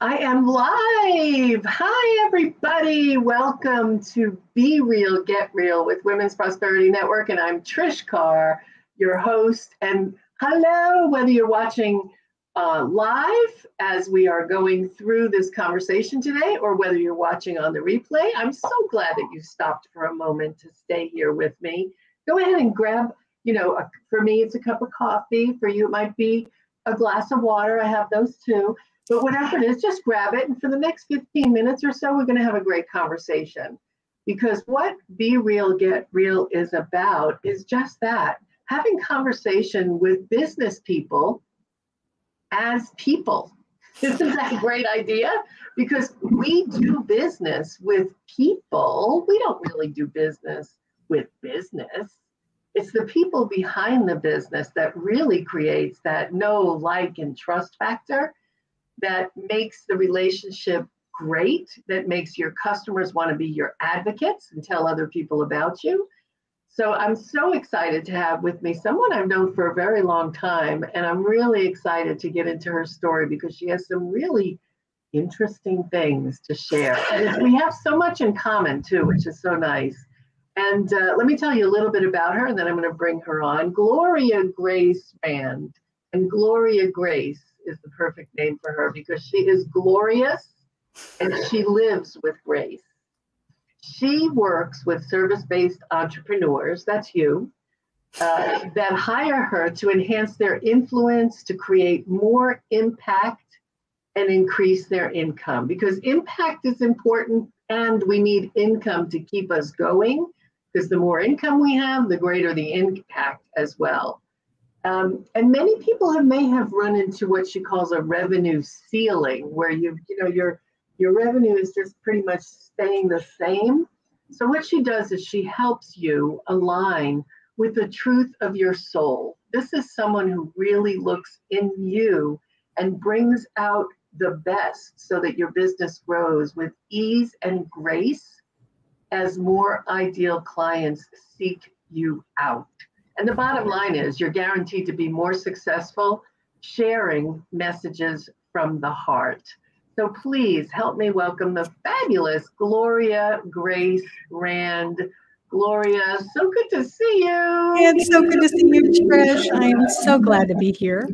I am live. Hi, everybody. Welcome to Be Real, Get Real with Women's Prosperity Network. And I'm Trish Carr, your host. And hello, whether you're watching uh, live as we are going through this conversation today, or whether you're watching on the replay, I'm so glad that you stopped for a moment to stay here with me. Go ahead and grab, you know, a, for me, it's a cup of coffee. For you, it might be a glass of water. I have those too. But what it is, just grab it. And for the next 15 minutes or so, we're going to have a great conversation. Because what Be Real, Get Real is about is just that having conversation with business people as people. Isn't that a great idea? Because we do business with people. We don't really do business with business. It's the people behind the business that really creates that know, like, and trust factor that makes the relationship great, that makes your customers want to be your advocates and tell other people about you. So I'm so excited to have with me someone I've known for a very long time. And I'm really excited to get into her story because she has some really interesting things to share. And we have so much in common too, which is so nice. And uh, let me tell you a little bit about her, and then I'm going to bring her on. Gloria Grace Rand. And Gloria Grace is the perfect name for her because she is glorious and she lives with grace. She works with service based entrepreneurs, that's you, uh, that hire her to enhance their influence, to create more impact, and increase their income because impact is important and we need income to keep us going because the more income we have, the greater the impact as well. Um, and many people have, may have run into what she calls a revenue ceiling, where you you know your your revenue is just pretty much staying the same. So what she does is she helps you align with the truth of your soul. This is someone who really looks in you and brings out the best so that your business grows with ease and grace as more ideal clients seek you out. And the bottom line is you're guaranteed to be more successful sharing messages from the heart. So please help me welcome the fabulous Gloria Grace Rand. Gloria, so good to see you. It's so good to see you, Trish. I am so glad to be here.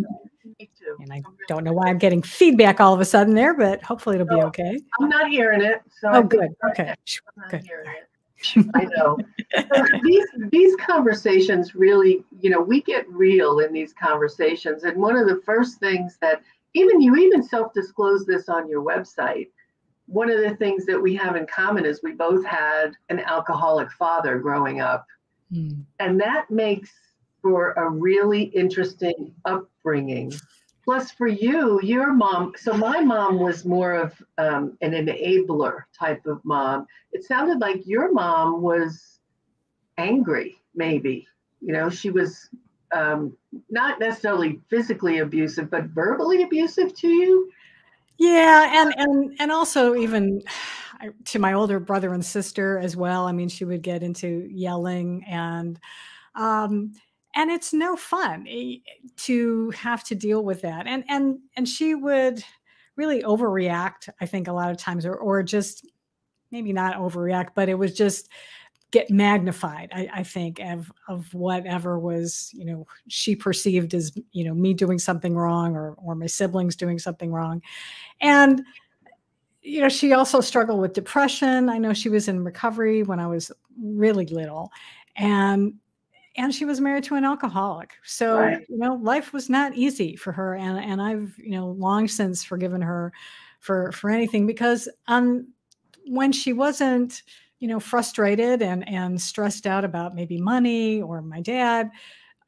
Me too. And I don't know why I'm getting feedback all of a sudden there, but hopefully it'll be okay. I'm not hearing it. So Oh, good. Okay. I'm not Good. I know. These these conversations really, you know, we get real in these conversations. And one of the first things that even you even self-disclose this on your website. One of the things that we have in common is we both had an alcoholic father growing up. Hmm. And that makes for a really interesting upbringing. Plus, for you, your mom, so my mom was more of um, an enabler type of mom. It sounded like your mom was angry, maybe. You know, she was um, not necessarily physically abusive, but verbally abusive to you. Yeah, and and and also even to my older brother and sister as well. I mean, she would get into yelling and um and it's no fun eh, to have to deal with that. And and and she would really overreact, I think a lot of times or or just maybe not overreact, but it was just get magnified I, I think of of whatever was you know she perceived as you know me doing something wrong or or my siblings doing something wrong and you know she also struggled with depression i know she was in recovery when i was really little and and she was married to an alcoholic so Right. you know life was not easy for her and and i've you know long since forgiven her for for anything because um when she wasn't you know frustrated and and stressed out about maybe money or my dad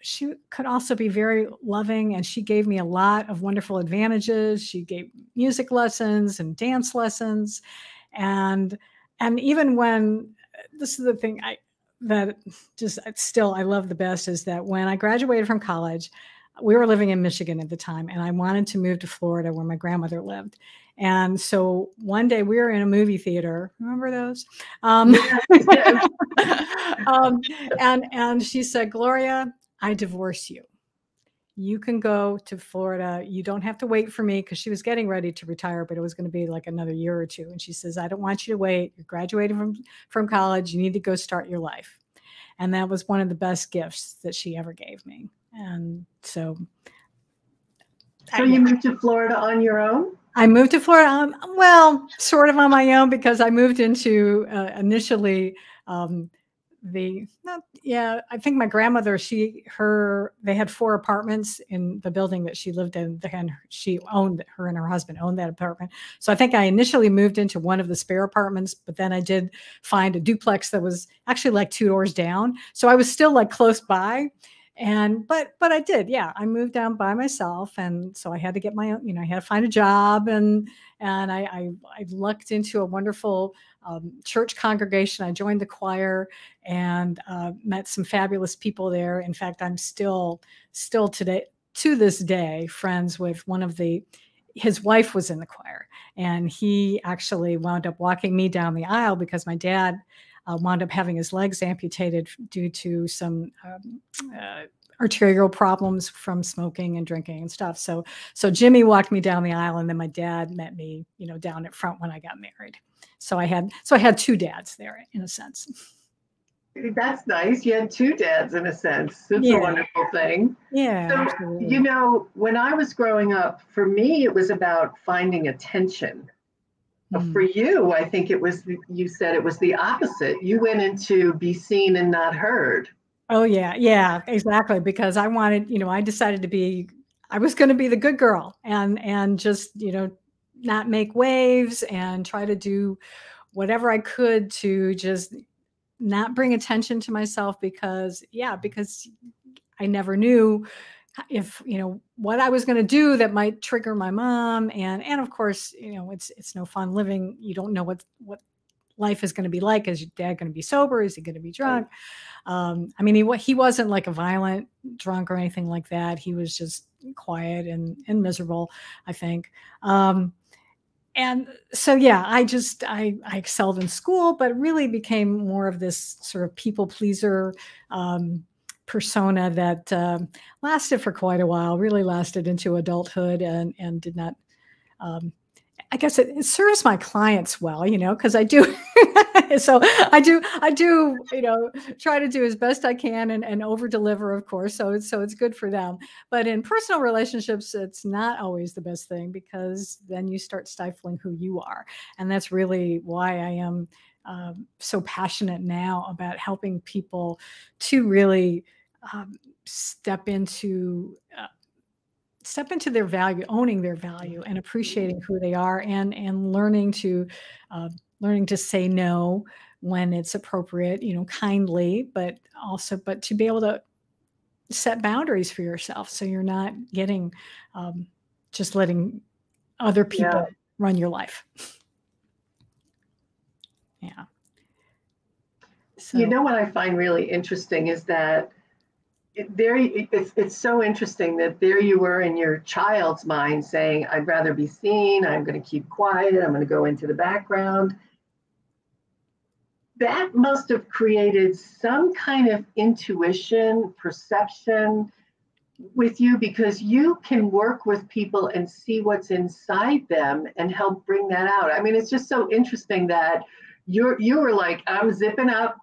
she could also be very loving and she gave me a lot of wonderful advantages she gave music lessons and dance lessons and and even when this is the thing i that just still i love the best is that when i graduated from college we were living in michigan at the time and i wanted to move to florida where my grandmother lived. And so one day we were in a movie theater. Remember those? Um, um, and and she said gloria I divorce you. You can go to Florida. You don't have to wait for me because she was getting ready to retire, but it was going to be like another year or two. And she says, I don't want you to wait. You're graduating from, from college. You need to go start your life. And that was one of the best gifts that she ever gave me. And so. So you moved to Florida on your own? I moved to Florida. Um, well, sort of on my own because I moved into uh, initially um, the not, yeah i think my grandmother she her they had four apartments in the building that she lived in and she owned her and her husband owned that apartment. So i think i initially moved into one of the spare apartments but then i did find a duplex that was actually like two doors down. So i was still like close by and but but i did yeah i moved down by myself and so i had to get my own you know i had to find a job and and i i, I lucked into a wonderful um, church congregation. I joined the choir and uh, met some fabulous people there. In fact, I'm still still today to this day friends with one of the his wife was in the choir and he actually wound up walking me down the aisle because my dad uh, wound up having his legs amputated due to some um, uh, arterial problems from smoking and drinking and stuff. So so Jimmy walked me down the aisle and then my dad met me, you know, down at front when I got married. So I had so I had two dads there in a sense. That's nice. You had two dads in a sense. It's yeah. a wonderful thing. Yeah. So, you know, when I was growing up, for me, it was about finding attention. Mm. For you, I think it was, you said it was the opposite. You went into be seen and not heard. Oh, yeah. Yeah, exactly. Because I wanted, you know, I decided to be, I was going to be the good girl and, and just, you know, not make waves and try to do whatever I could to just not bring attention to myself because yeah because I never knew if you know what I was going to do that might trigger my mom and and of course you know it's it's no fun living you don't know what what life is going to be like. Is your dad going to be sober? Is he going to be drunk? Um, I mean he he wasn't like a violent drunk or anything like that. He was just quiet and and miserable I think. Um, and so yeah i just I, I excelled in school but really became more of this sort of people pleaser um, persona that uh, lasted for quite a while really lasted into adulthood and and did not um, I guess it, it, serves my clients well, you know, because I do. so I do, I do, you know, try to do as best I can and, and over deliver, of course. So it's so it's good for them. But in personal relationships, it's not always the best thing because then you start stifling who you are, and that's really why I am um, so passionate now about helping people to really um, step into. Uh, step into their value owning their value and appreciating who they are and and learning to uh, learning to say no when it's appropriate you know kindly but also but to be able to set boundaries for yourself so you're not getting um, just letting other people yeah. run your life yeah so. you know what i find really interesting is that there it's, it's so interesting that there you were in your child's mind saying i'd rather be seen. I'm going to keep quiet. I'm going to go into the background. That must have created some kind of intuition perception with you because you can work with people and see what's inside them and help bring that out. I mean it's just so interesting that you're you were like i'm zipping up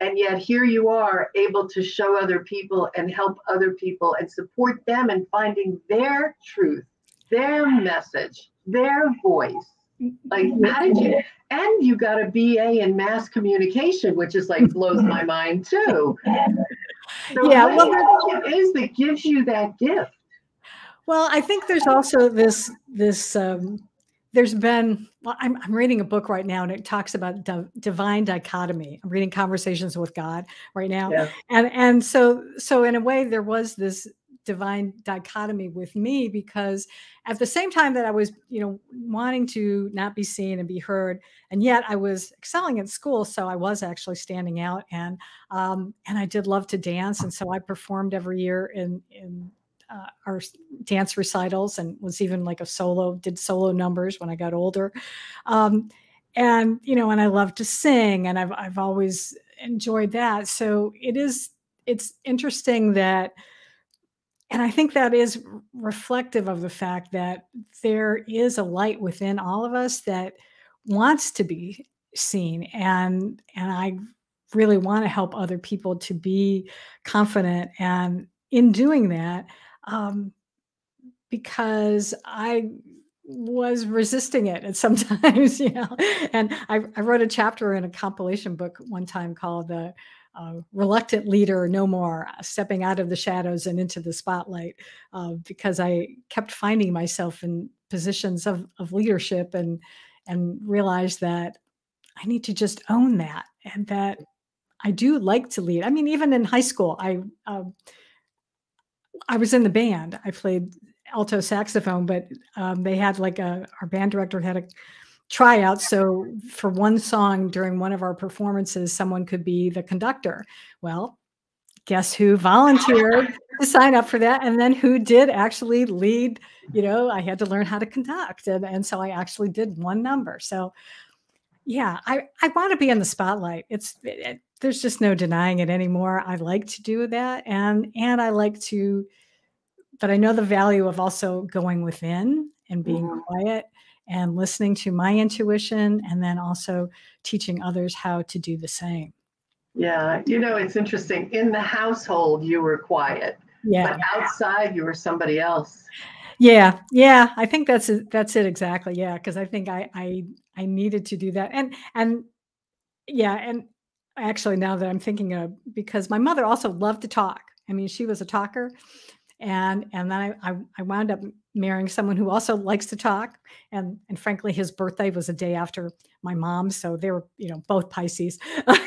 and yet here you are able to show other people and help other people and support them in finding their truth their message their voice. Like how did you and you got a ba in mass communication which is like blows my mind too. So yeah well it is that gives you that gift? Well i think there's also this this um, there's been well, I'm, I'm reading a book right now and it talks about di- divine dichotomy. I'm reading conversations with god right now. Yeah. and and so so in a way there was this divine dichotomy with me because at the same time that i was you know wanting to not be seen and be heard and yet i was excelling at school so i was actually standing out and um and i did love to dance. And so i performed every year in in uh, our dance recitals and was even like a solo, did solo numbers when I got older. Um, and, you know, and I love to sing and I've, I've always enjoyed that. So it is, it's interesting that and I think that is reflective of the fact that there is a light within all of us that wants to be seen and and I really want to help other people to be confident and in doing that um, because I was resisting it and sometimes you know? And I, I, wrote a chapter in a compilation book one time called the uh, reluctant leader no more uh, stepping out of the shadows and into the spotlight uh, because i kept finding myself in positions of, of leadership and and realized that i need to just own that and that i do like to lead. I mean even in high school i um, i was in the band i played alto saxophone, but um, they had like a our band director had a tryout. So for one song during one of our performances, someone could be the conductor. Well, guess who volunteered to sign up for that, and then who did actually lead? You know, I had to learn how to conduct, and and so I actually did one number. So yeah, I I want to be in the spotlight. It's it, there's just no denying it anymore. I like to do that, and and I like to but I know the value of also going within and being mm-hmm. quiet and listening to my intuition and then also teaching others how to do the same. Yeah, you know, it's interesting. In the household, you were quiet. Yeah. But outside, you were somebody else. Yeah, yeah, I think that's it, that's it exactly. Yeah, because I think I I I needed to do that, and and yeah, and actually now that I'm thinking of because my mother also loved to talk. I mean, she was a talker, and and then I, I, I wound up marrying someone who also likes to talk and and frankly his birthday was a day after my mom so they were you know both pisces.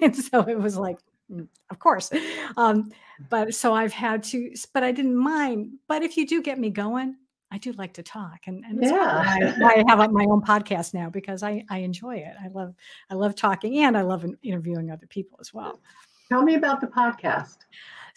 And so it was like mm, of course. Um, but so i've had to but i didn't mind. But if you do get me going i do like to talk and, and yeah. why, why i have my own podcast now because i i enjoy it i love i love talking and i love interviewing other people as well tell me about the podcast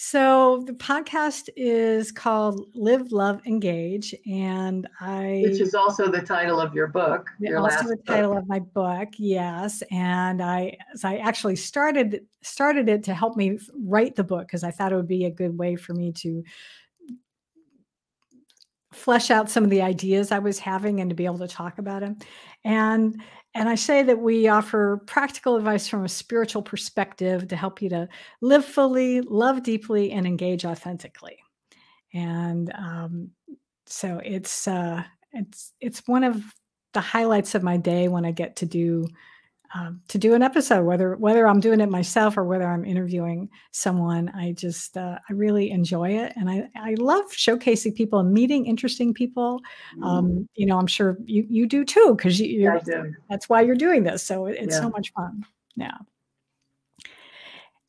so the podcast is called Live, Love, Engage, and I which is also the title of your book. Your also the title of my book, yes. And I, I actually started started it to help me write the book because I thought it would be a good way for me to flesh out some of the ideas I was having and to be able to talk about them. And and I say that we offer practical advice from a spiritual perspective to help you to live fully, love deeply, and engage authentically. And um, so it's uh, it's it's one of the highlights of my day when I get to do um, to do an episode, whether whether I'm doing it myself or whether I'm interviewing someone. I just uh, I really enjoy it, and I I love showcasing people and meeting interesting people. Um, mm. you know, I'm sure you you do too because you yeah, that's why you're doing this. So it's yeah. so much fun. Yeah.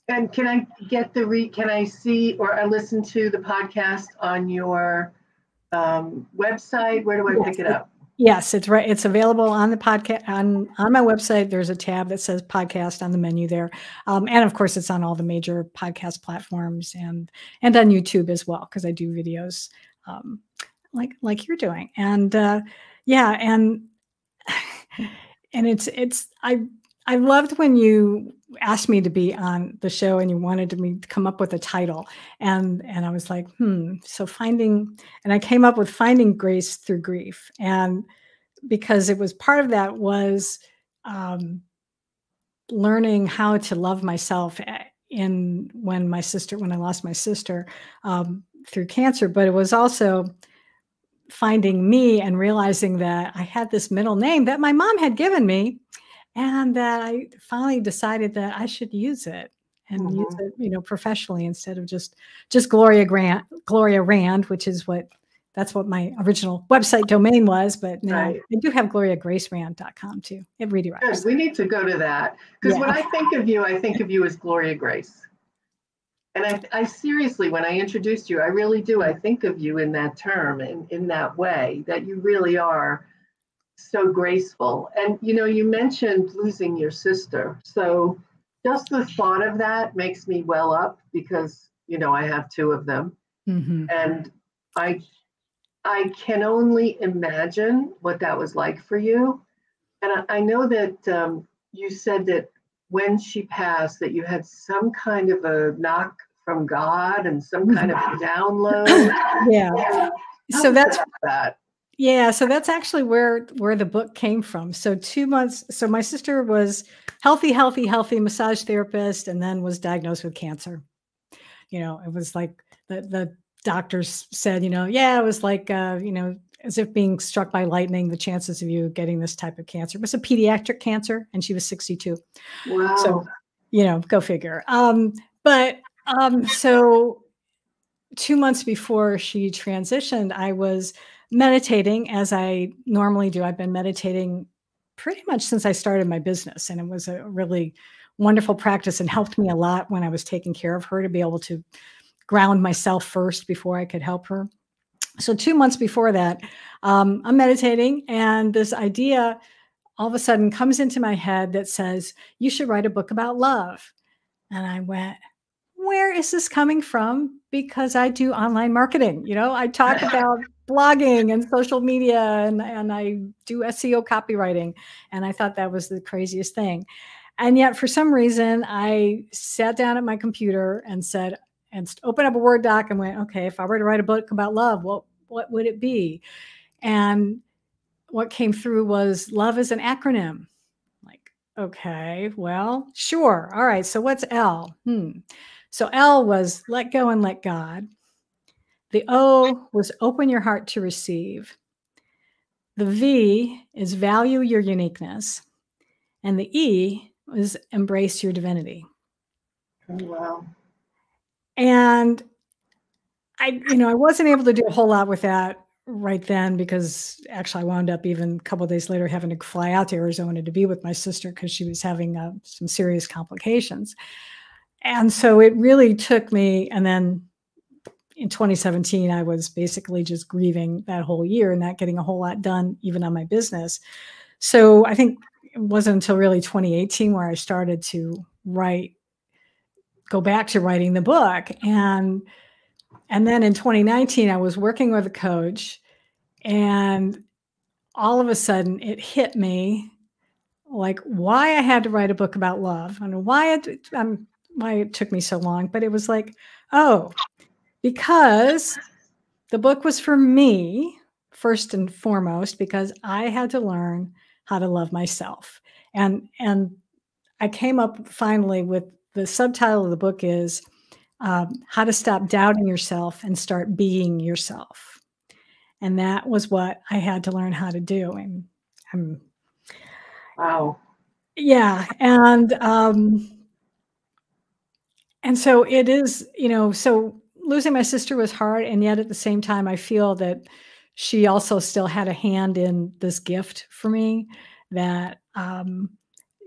And can I get the re? Can I see or I listen to the podcast on your um, website? Where do I yes. pick it up? Yes, it's right. It's available on the podcast on on my website. There's a tab that says podcast on the menu there, um, and of course, it's on all the major podcast platforms and and on YouTube as well because I do videos um, like like you're doing. And uh, yeah, and and it's it's I I loved when you asked me to be on the show and you wanted me to come up with a title. And and I was like hmm so finding and I came up with finding grace through grief. And because it was part of that was um, learning how to love myself eh, in when my sister when I lost my sister um, through cancer. But it was also finding me and realizing that I had this middle name that my mom had given me and that I finally decided that I should use it and mm-hmm. use it, you know, professionally instead of just just Gloria Grant, Gloria Rand, which is what that's what my original website domain was. But now right. I do have gloriagracerand.com too. It redirects. Good. We need to go to that because yeah. when I think of you, I think of you as Gloria Grace. And I, I seriously, when I introduced you, I really do. I think of you in that term and in that way that you really are so graceful. And you know, you mentioned losing your sister. So just the thought of that makes me well up because you know I have two of them, mm-hmm. and I I can only imagine what that was like for you. And I, I know that um, you said that when she passed, that you had some kind of a knock from God and some kind of download. yeah. So that's that. Yeah, so that's actually where where the book came from. So 2 months so my sister was healthy healthy healthy massage therapist and then was diagnosed with cancer. You know, it was like the the doctors said, you know, yeah, it was like uh, you know, as if being struck by lightning, the chances of you getting this type of cancer. It was a pediatric cancer, and she was 62. Wow. So, you know, go figure. Um, but um, so two months before she transitioned, I was meditating as I normally do. I've been meditating pretty much since I started my business, and it was a really wonderful practice and helped me a lot when I was taking care of her to be able to ground myself first before I could help her. So, two months before that, um, I'm meditating, and this idea all of a sudden comes into my head that says, You should write a book about love. And I went, Where is this coming from? Because I do online marketing. You know, I talk about blogging and social media, and, and I do SEO copywriting. And I thought that was the craziest thing. And yet, for some reason, I sat down at my computer and said, and opened up a Word doc and went, okay, if I were to write a book about love, what what would it be? And what came through was love is an acronym. Like, okay, well, sure. All right. So what's L? Hmm. So L was let go and let God. The O was open your heart to receive. The V is value your uniqueness. And the E is embrace your divinity. Oh, wow. And I, you know, I wasn't able to do a whole lot with that right then because actually I wound up even a couple days later having to fly out to Arizona to be with my sister because she was having uh, some serious complications. And so it really took me, and then in 2017, I was basically just grieving that whole year and not getting a whole lot done, even on my business. So I think it wasn't until really 2018 where I started to write go back to writing the book and and then in 2019 i was working with a coach and all of a sudden it hit me like why i had to write a book about love and why it um, why it took me so long but it was like oh because the book was for me first and foremost because i had to learn how to love myself and and i came up finally with the subtitle of the book is um, How to Stop Doubting Yourself and Start Being Yourself. And that was what I had to learn how to do. And I'm, wow. Yeah. And, um, and so it is, you know, so losing my sister was hard. And yet at the same time, I feel that she also still had a hand in this gift for me that, um,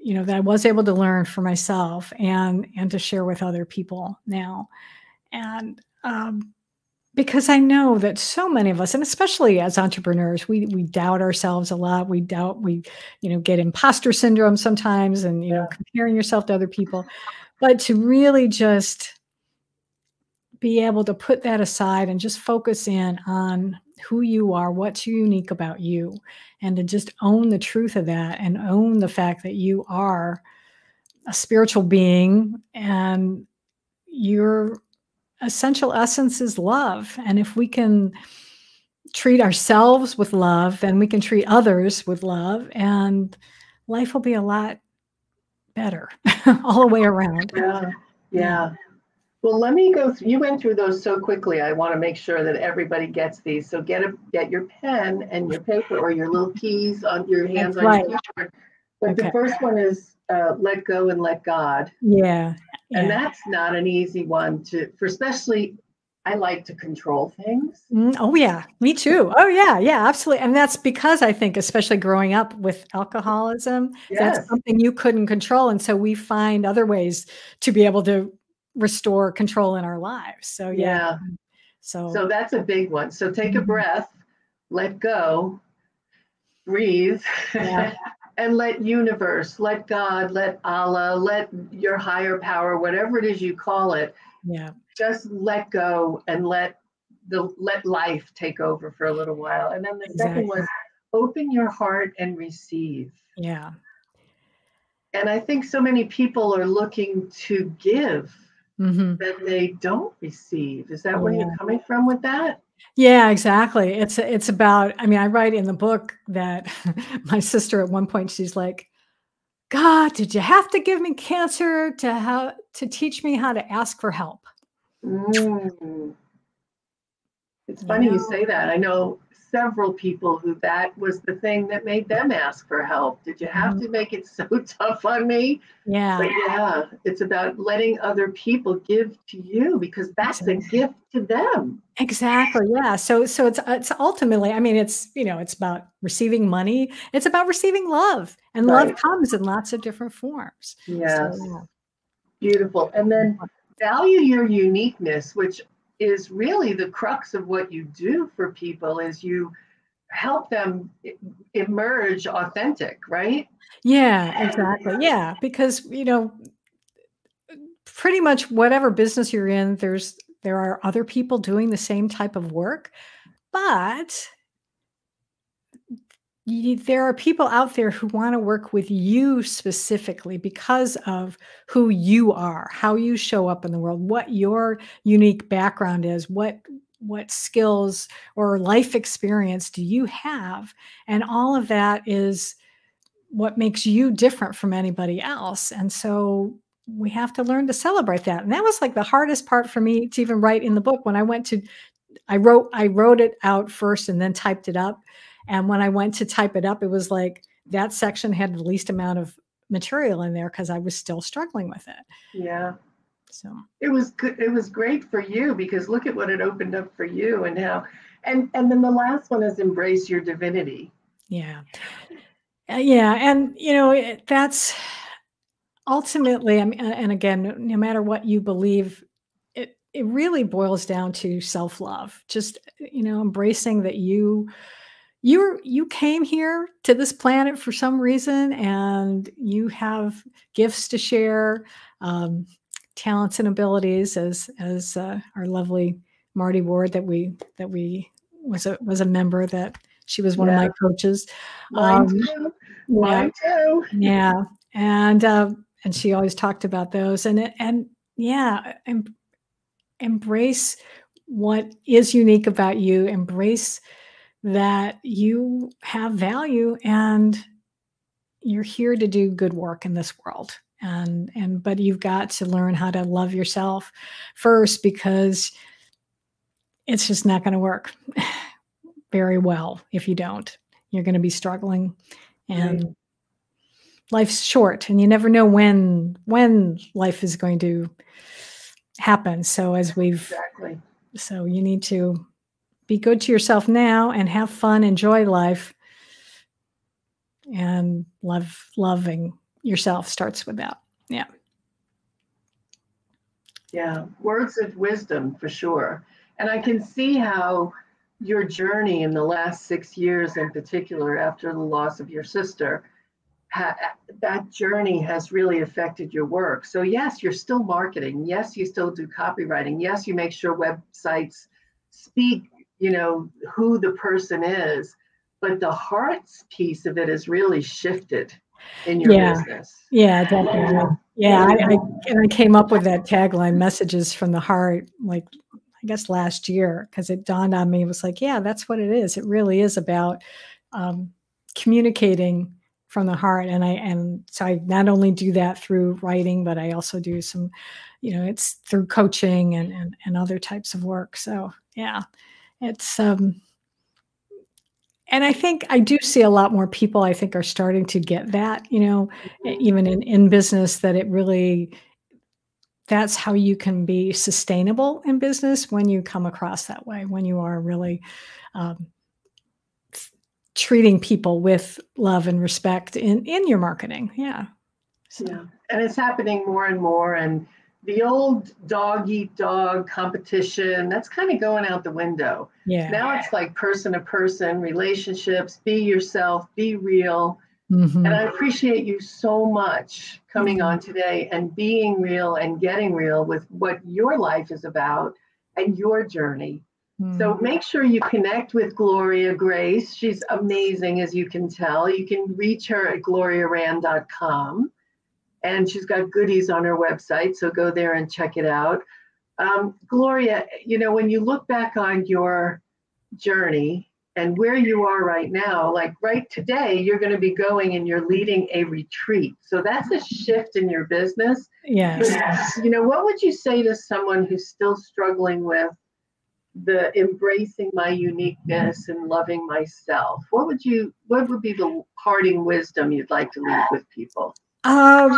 you know that I was able to learn for myself and and to share with other people now, and um, because I know that so many of us, and especially as entrepreneurs, we we doubt ourselves a lot. We doubt we, you know, get imposter syndrome sometimes, and you know, comparing yourself to other people. But to really just be able to put that aside and just focus in on who you are, what's unique about you, and to just own the truth of that and own the fact that you are a spiritual being and your essential essence is love. And if we can treat ourselves with love, then we can treat others with love, and life will be a lot better all the way around. Yeah. Yeah. Well, let me go. Through, you went through those so quickly. I want to make sure that everybody gets these. So get a get your pen and your paper or your little keys on your hands That's on right. your keyboard. But okay. the first one is uh, let go and let God. Yeah. yeah. And that's not an easy one to, for especially. I like to control things. Mm, oh yeah, me too. Oh yeah, yeah, absolutely. And that's because I think, especially growing up with alcoholism, yes. that's something you couldn't control, and so we find other ways to be able to restore control in our lives. So yeah. yeah. So so that's a big one. So take a mm-hmm. breath, let go, breathe, yeah. and let universe, let God, let Allah, let your higher power, whatever it is you call it, yeah, just let go and let the let life take over for a little while. And then the exactly. second was open your heart and receive. Yeah. And I think so many people are looking to give mm-hmm. that they don't receive. Is that where yeah. you're coming from with that? Yeah, exactly. It's it's about. I mean, I write in the book that my sister at one point she's like, "God, did you have to give me cancer to how to teach me how to ask for help?" Mm. It's funny you say that. I know several people who that was the thing that made them ask for help. Did you have to mm. make it so tough on me? Yeah. But yeah, it's about letting other people give to you because that's a gift to them. Exactly. Yeah. So so it's it's ultimately, I mean, it's you know, it's about receiving money. It's about receiving love. And right. love comes in lots of different forms. Yes. So, yeah. Beautiful. And then value your uniqueness, which is really the crux of what you do for people is you help them emerge authentic right? Yeah exactly. Yeah because you know pretty much whatever business you're in there's there are other people doing the same type of work but there are people out there who want to work with you specifically because of who you are, how you show up in the world, what your unique background is, what what skills or life experience do you have, and all of that is what makes you different from anybody else. And so we have to learn to celebrate that. And that was like the hardest part for me to even write in the book when I went to I wrote I wrote it out first and then typed it up and when I went to type it up, it was like that section had the least amount of material in there because I was still struggling with it. Yeah. So it was good. It was great for you because look at what it opened up for you and how, and and then the last one is embrace your divinity. Yeah. Uh, yeah, and you know it, that's ultimately. I mean, and again, no matter what you believe, it it really boils down to self love. Just you know, embracing that you you you came here to this planet for some reason and you have gifts to share um, talents and abilities as as uh, our lovely marty ward that we that we was a was a member that she was one yeah. of my coaches Mine um, too. Mine yeah, too. yeah and uh, and she always talked about those and and yeah em- embrace what is unique about you embrace that you have value and you're here to do good work in this world and and but you've got to learn how to love yourself first because it's just not going to work very well if you don't you're going to be struggling and right. life's short and you never know when when life is going to happen so as we've exactly. so you need to be good to yourself now and have fun, enjoy life. And love loving yourself starts with that. Yeah. Yeah, words of wisdom for sure. And I can see how your journey in the last six years, in particular, after the loss of your sister, ha- that journey has really affected your work. So, yes, you're still marketing. Yes, you still do copywriting. Yes, you make sure websites speak you know who the person is but the hearts piece of it is really shifted in your yeah. business yeah definitely yeah, yeah. I, I, and I came up with that tagline messages from the heart like i guess last year because it dawned on me it was like yeah that's what it is it really is about um, communicating from the heart and i and so i not only do that through writing but i also do some you know it's through coaching and and, and other types of work so yeah it's um and I think I do see a lot more people I think are starting to get that, you know, even in, in business that it really that's how you can be sustainable in business when you come across that way, when you are really um, treating people with love and respect in in your marketing. Yeah. So. Yeah. And it's happening more and more and the old dog eat dog competition that's kind of going out the window. Yeah. Now it's like person to person relationships be yourself be real. Mm-hmm. and i appreciate you so much coming mm-hmm. on today and being real and getting real with what your life is about and your journey. Mm-hmm. so make sure you connect with gloria grace. She's amazing as you can tell. You can reach her at gloriarand.com and she's got goodies on her website. So go there and check it out. Um, Gloria, you know, when you look back on your journey and where you are right now, like right today, you're going to be going and you're leading a retreat. So that's a shift in your business. Yes. You know, what would you say to someone who's still struggling with the embracing my uniqueness and loving myself? What would you, what would be the parting wisdom you'd like to leave with people? Um,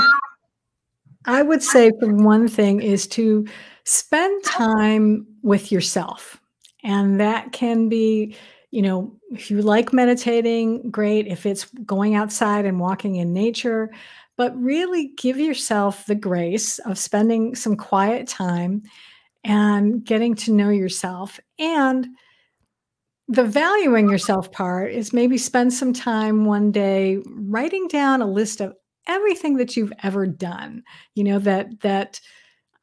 I would say, for one thing, is to spend time with yourself. And that can be you know, if you like meditating, great. If it's going outside and walking in nature, but really give yourself the grace of spending some quiet time and getting to know yourself. And the valuing yourself part is maybe spend some time one day writing down a list of everything that you've ever done, you know, that, that,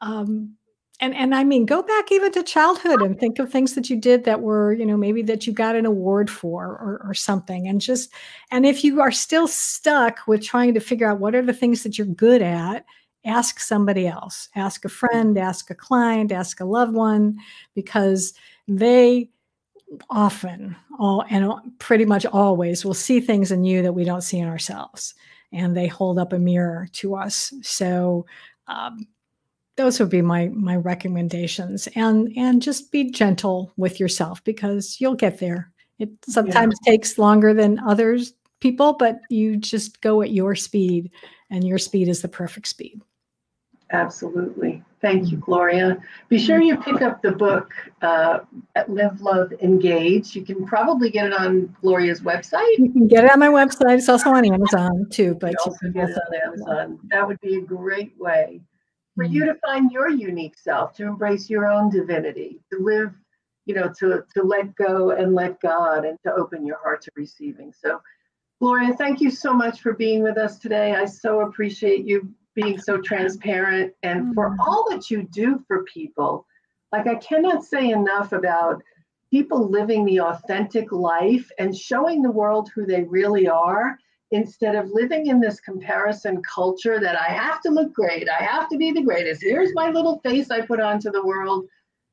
um, and and i mean go back even to childhood and think of things that you did that were you know maybe that you got an award for or, or something. And just and if you are still stuck with trying to figure out what are the things that you're good at ask somebody else. Ask a friend ask a client ask a loved one because they often all and pretty much always will see things in you that we don't see in ourselves and they hold up a mirror to us. So um, those would be my my recommendations. And and just be gentle with yourself because you'll get there. It sometimes yeah. takes longer than others people but you just go at your speed and your speed is the perfect speed. Absolutely thank you gloria be sure you pick up the book uh, live love engage you can probably get it on gloria's website you can get it on my website it's also on amazon too but you also get it on amazon that would be a great way for you mm. to find your unique self, to embrace your own divinity, to live, you know, to, to let go and let God and to open your heart to receiving. So, Gloria, thank you so much for being with us today. I so appreciate you being so transparent and for mm. all that you do for people. Like, I cannot say enough about people living the authentic life and showing the world who they really are instead of living in this comparison culture that I have to look great, I have to be the greatest. Here's my little face I put onto the world.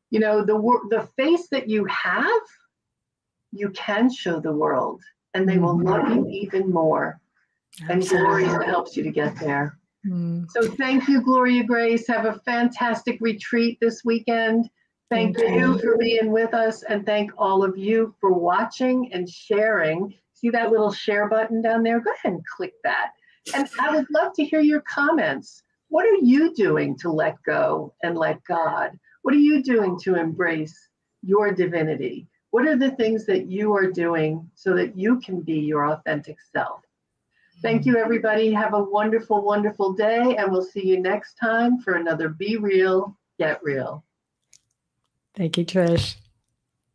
You know, the the face that you have, you can show the world, and they will love you even more. And Gloria helps you to get there. Mm. So thank you, Gloria Grace. Have a fantastic retreat this weekend. Thank, thank you for being with us, and thank all of you for watching and sharing See that little share button down there? Go ahead and click that. And I would love to hear your comments. What are you doing to let go and let God? What are you doing to embrace your divinity? What are the things that you are doing so that you can be your authentic self? Thank you, everybody. Have a wonderful, wonderful day, and we'll see you next time for another Be Real, Get Real. Thank you, Trish.